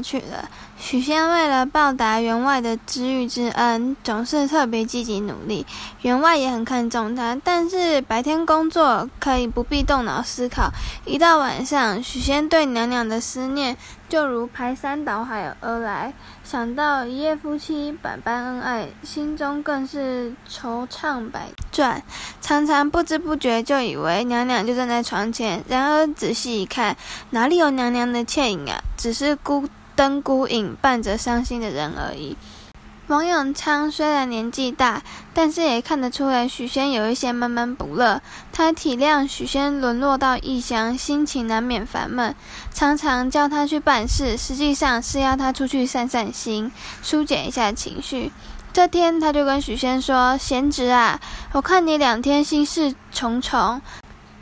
去了。许仙为了报答员外的知遇之恩，总是特别积极努力。员外也很看重他，但是白天工作可以不必动脑思考，一到晚上，许仙对娘娘的思念就如排山倒海而来。想到一夜夫妻百般恩爱，心中更是惆怅百转，常常不知不觉就以为娘娘就站在床前。然而仔细一看，哪里有娘娘的倩影啊？只是孤灯孤影，伴着伤心的人而已。王永昌虽然年纪大，但是也看得出来许仙有一些闷闷不乐。他体谅许仙沦落到异乡，心情难免烦闷，常常叫他去办事，实际上是要他出去散散心，纾解一下情绪。这天，他就跟许仙说：“贤侄啊，我看你两天心事重重，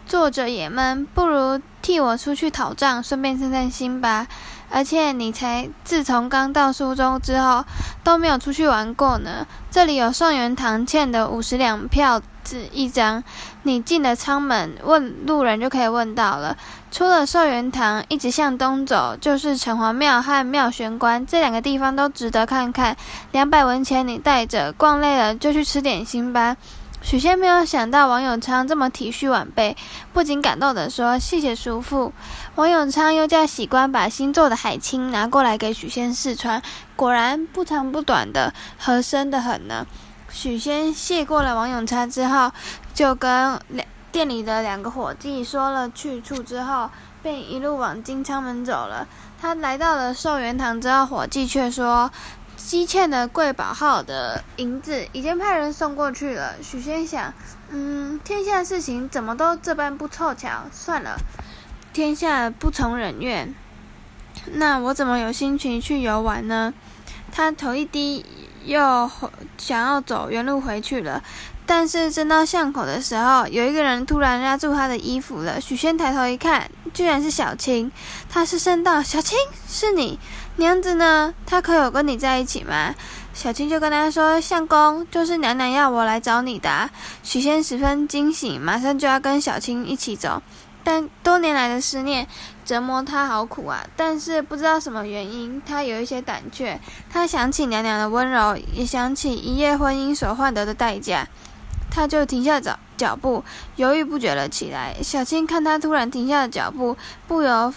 坐着也闷，不如替我出去讨账，顺便散散心吧。”而且你才自从刚到苏州之后都没有出去玩过呢。这里有寿元堂欠的五十两票子一张，你进了仓门，问路人就可以问到了。出了寿元堂，一直向东走，就是城隍庙和妙玄关这两个地方都值得看看。两百文钱你带着，逛累了就去吃点心吧。许仙没有想到王永昌这么体恤晚辈，不禁感动地说：“谢谢叔父。”王永昌又叫喜官把新做的海青拿过来给许仙试穿，果然不长不短的，合身的很呢。许仙谢过了王永昌之后，就跟店里的两个伙计说了去处之后，便一路往金仓门走了。他来到了寿元堂之后，伙计却说。积欠的贵宝号的银子已经派人送过去了。许仙想，嗯，天下事情怎么都这般不凑巧？算了，天下不从人愿。那我怎么有心情去游玩呢？他头一低，又想要走原路回去了。但是正到巷口的时候，有一个人突然拉住他的衣服了。许仙抬头一看，居然是小青。他失声道：“小青，是你？娘子呢？她可有跟你在一起吗？”小青就跟他说：“相公，就是娘娘要我来找你的。”许仙十分惊喜，马上就要跟小青一起走。但多年来的思念折磨他好苦啊！但是不知道什么原因，他有一些胆怯。他想起娘娘的温柔，也想起一夜婚姻所换得的代价。他就停下脚脚步，犹豫不决了起来。小青看他突然停下了脚步，不由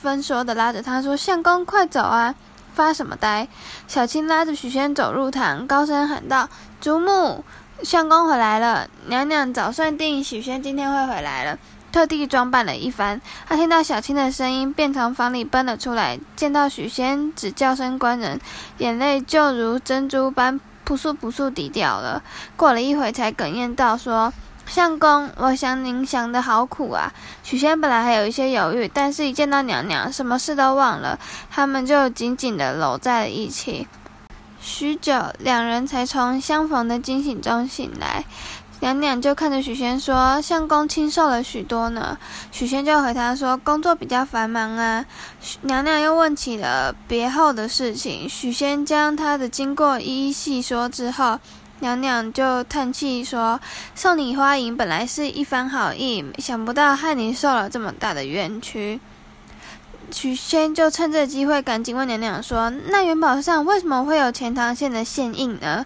分说地拉着他说：“相公，快走啊！发什么呆？”小青拉着许仙走入堂，高声喊道：“祖母，相公回来了！娘娘早算定许仙今天会回来了，特地装扮了一番。”他听到小青的声音，便从房里奔了出来。见到许仙，只叫声官人，眼泪就如珍珠般。朴素朴素地掉了。过了一会，才哽咽道：“说相公，我想您想得好苦啊。”许仙本来还有一些犹豫，但是一见到娘娘，什么事都忘了。他们就紧紧地搂在了一起。许久，两人才从相逢的惊醒中醒来。娘娘就看着许仙说：“相公清瘦了许多呢。”许仙就回答说：“工作比较繁忙啊。”娘娘又问起了别后的事情，许仙将他的经过一一细说之后，娘娘就叹气说：“送你花银本来是一番好意，想不到害你受了这么大的冤屈。”许仙就趁这机会赶紧问娘娘说：“那元宝上为什么会有钱塘县的县印呢？”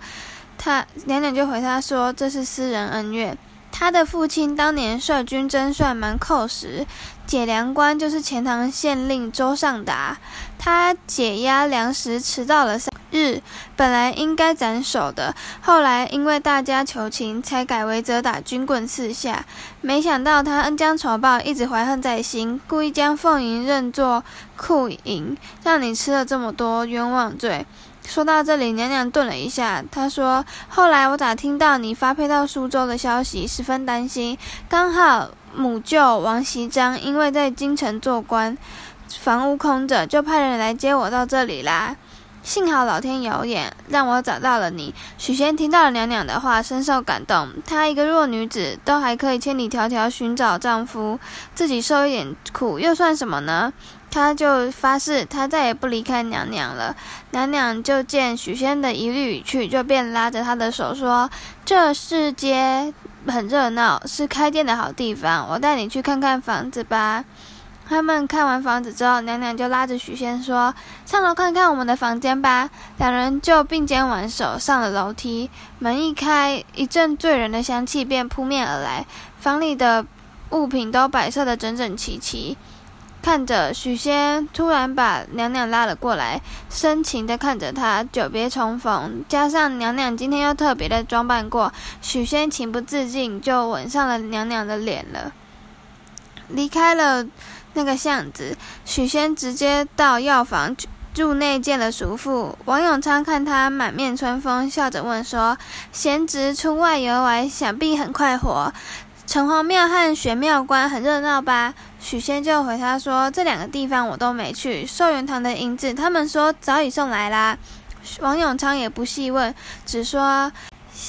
他娘娘就回他说：“这是私人恩怨。他的父亲当年率军征算蛮寇时，解粮官就是钱塘县令周尚达。他解押粮食迟到了三日，本来应该斩首的，后来因为大家求情，才改为责打军棍四下。没想到他恩将仇报，一直怀恨在心，故意将凤吟认作库银，让你吃了这么多冤枉罪。”说到这里，娘娘顿了一下，她说：“后来我打听到你发配到苏州的消息，十分担心。刚好母舅王锡章因为在京城做官，房屋空着，就派人来接我到这里啦。幸好老天有眼，让我找到了你。”许仙听到了娘娘的话，深受感动。她一个弱女子，都还可以千里迢迢寻找丈夫，自己受一点苦，又算什么呢？他就发誓，他再也不离开娘娘了。娘娘就见许仙的一律已去，就便拉着他的手说：“这市街很热闹，是开店的好地方，我带你去看看房子吧。”他们看完房子之后，娘娘就拉着许仙说：“上楼看看我们的房间吧。”两人就并肩挽手上了楼梯。门一开，一阵醉人的香气便扑面而来，房里的物品都摆设得整整齐齐。看着许仙，突然把娘娘拉了过来，深情地看着她。久别重逢，加上娘娘今天又特别的装扮过，许仙情不自禁就吻上了娘娘的脸了。离开了。那个巷子，许仙直接到药房入内见了叔父王永昌，看他满面春风，笑着问说：“贤侄出外游玩，想必很快活。城隍庙和玄妙观很热闹吧？”许仙就回他说：“这两个地方我都没去。寿元堂的银子，他们说早已送来啦。”王永昌也不细问，只说。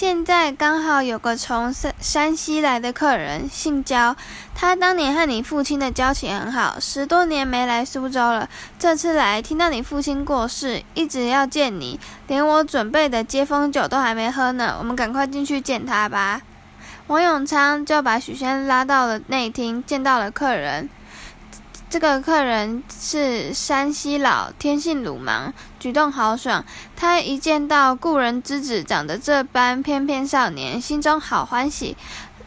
现在刚好有个从山山西来的客人，姓焦。他当年和你父亲的交情很好，十多年没来苏州了。这次来，听到你父亲过世，一直要见你，连我准备的接风酒都还没喝呢。我们赶快进去见他吧。王永昌就把许仙拉到了内厅，见到了客人。这个客人是山西佬，天性鲁莽，举动豪爽。他一见到故人之子长得这般翩翩少年，心中好欢喜，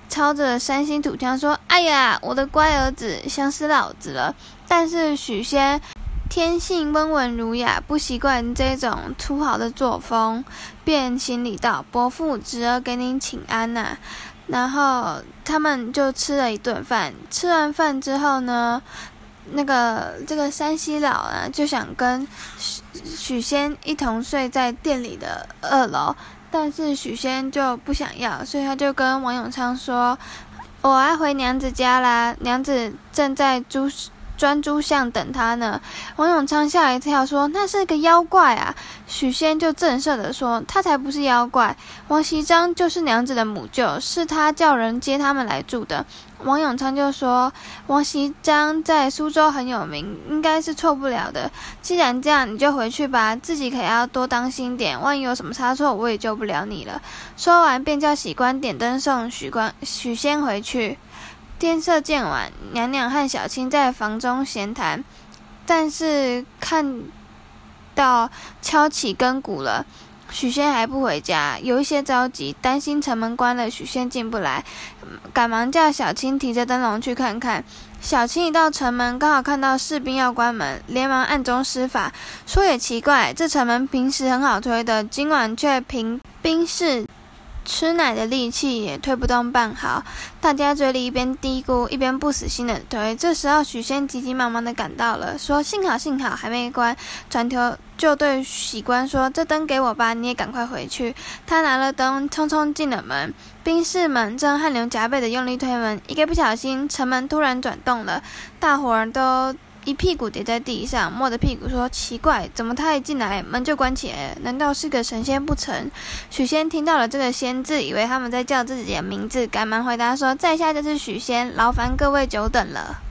操着山西土腔说：“哎呀，我的乖儿子，想死老子了。”但是许仙天性温文儒雅，不习惯这种粗豪的作风，便行礼道：“伯父，侄儿给您请安呐、”然后他们就吃了一顿饭。吃完饭之后呢，那个这个山西佬啊，就想跟许许仙一同睡在店里的二楼，但是许仙就不想要，所以他就跟王永昌说：“我要回娘子家啦，娘子正在租。”专诸巷等他呢。王永昌吓一跳，说：“那是个妖怪啊！”许仙就震慑地说：“他才不是妖怪，王锡章就是娘子的母舅，是他叫人接他们来住的。”王永昌就说：“王锡章在苏州很有名，应该是错不了的。既然这样，你就回去吧，自己可要多当心点，万一有什么差错，我也救不了你了。”说完，便叫喜官点灯送许官许仙回去。天色渐晚，娘娘和小青在房中闲谈，但是看到敲起更鼓了，许仙还不回家，有一些着急，担心城门关了，许仙进不来，赶忙叫小青提着灯笼去看看。小青一到城门，刚好看到士兵要关门，连忙暗中施法。说也奇怪，这城门平时很好推的，今晚却凭兵士。吃奶的力气也推不动半毫，大家嘴里一边嘀咕，一边不死心的推。这时候许仙急急忙忙的赶到了，说：“幸好幸好还没关。”转头就对喜官说：“这灯给我吧，你也赶快回去。”他拿了灯，匆匆进了门。兵士们正汗流浃背的用力推门，一个不小心，城门突然转动了，大伙儿都。一屁股跌在地上，摸着屁股说：“奇怪，怎么他一进来门就关起来？难道是个神仙不成？”许仙听到了这个“仙”字，以为他们在叫自己的名字，赶忙回答说：“在下就是许仙，劳烦各位久等了。”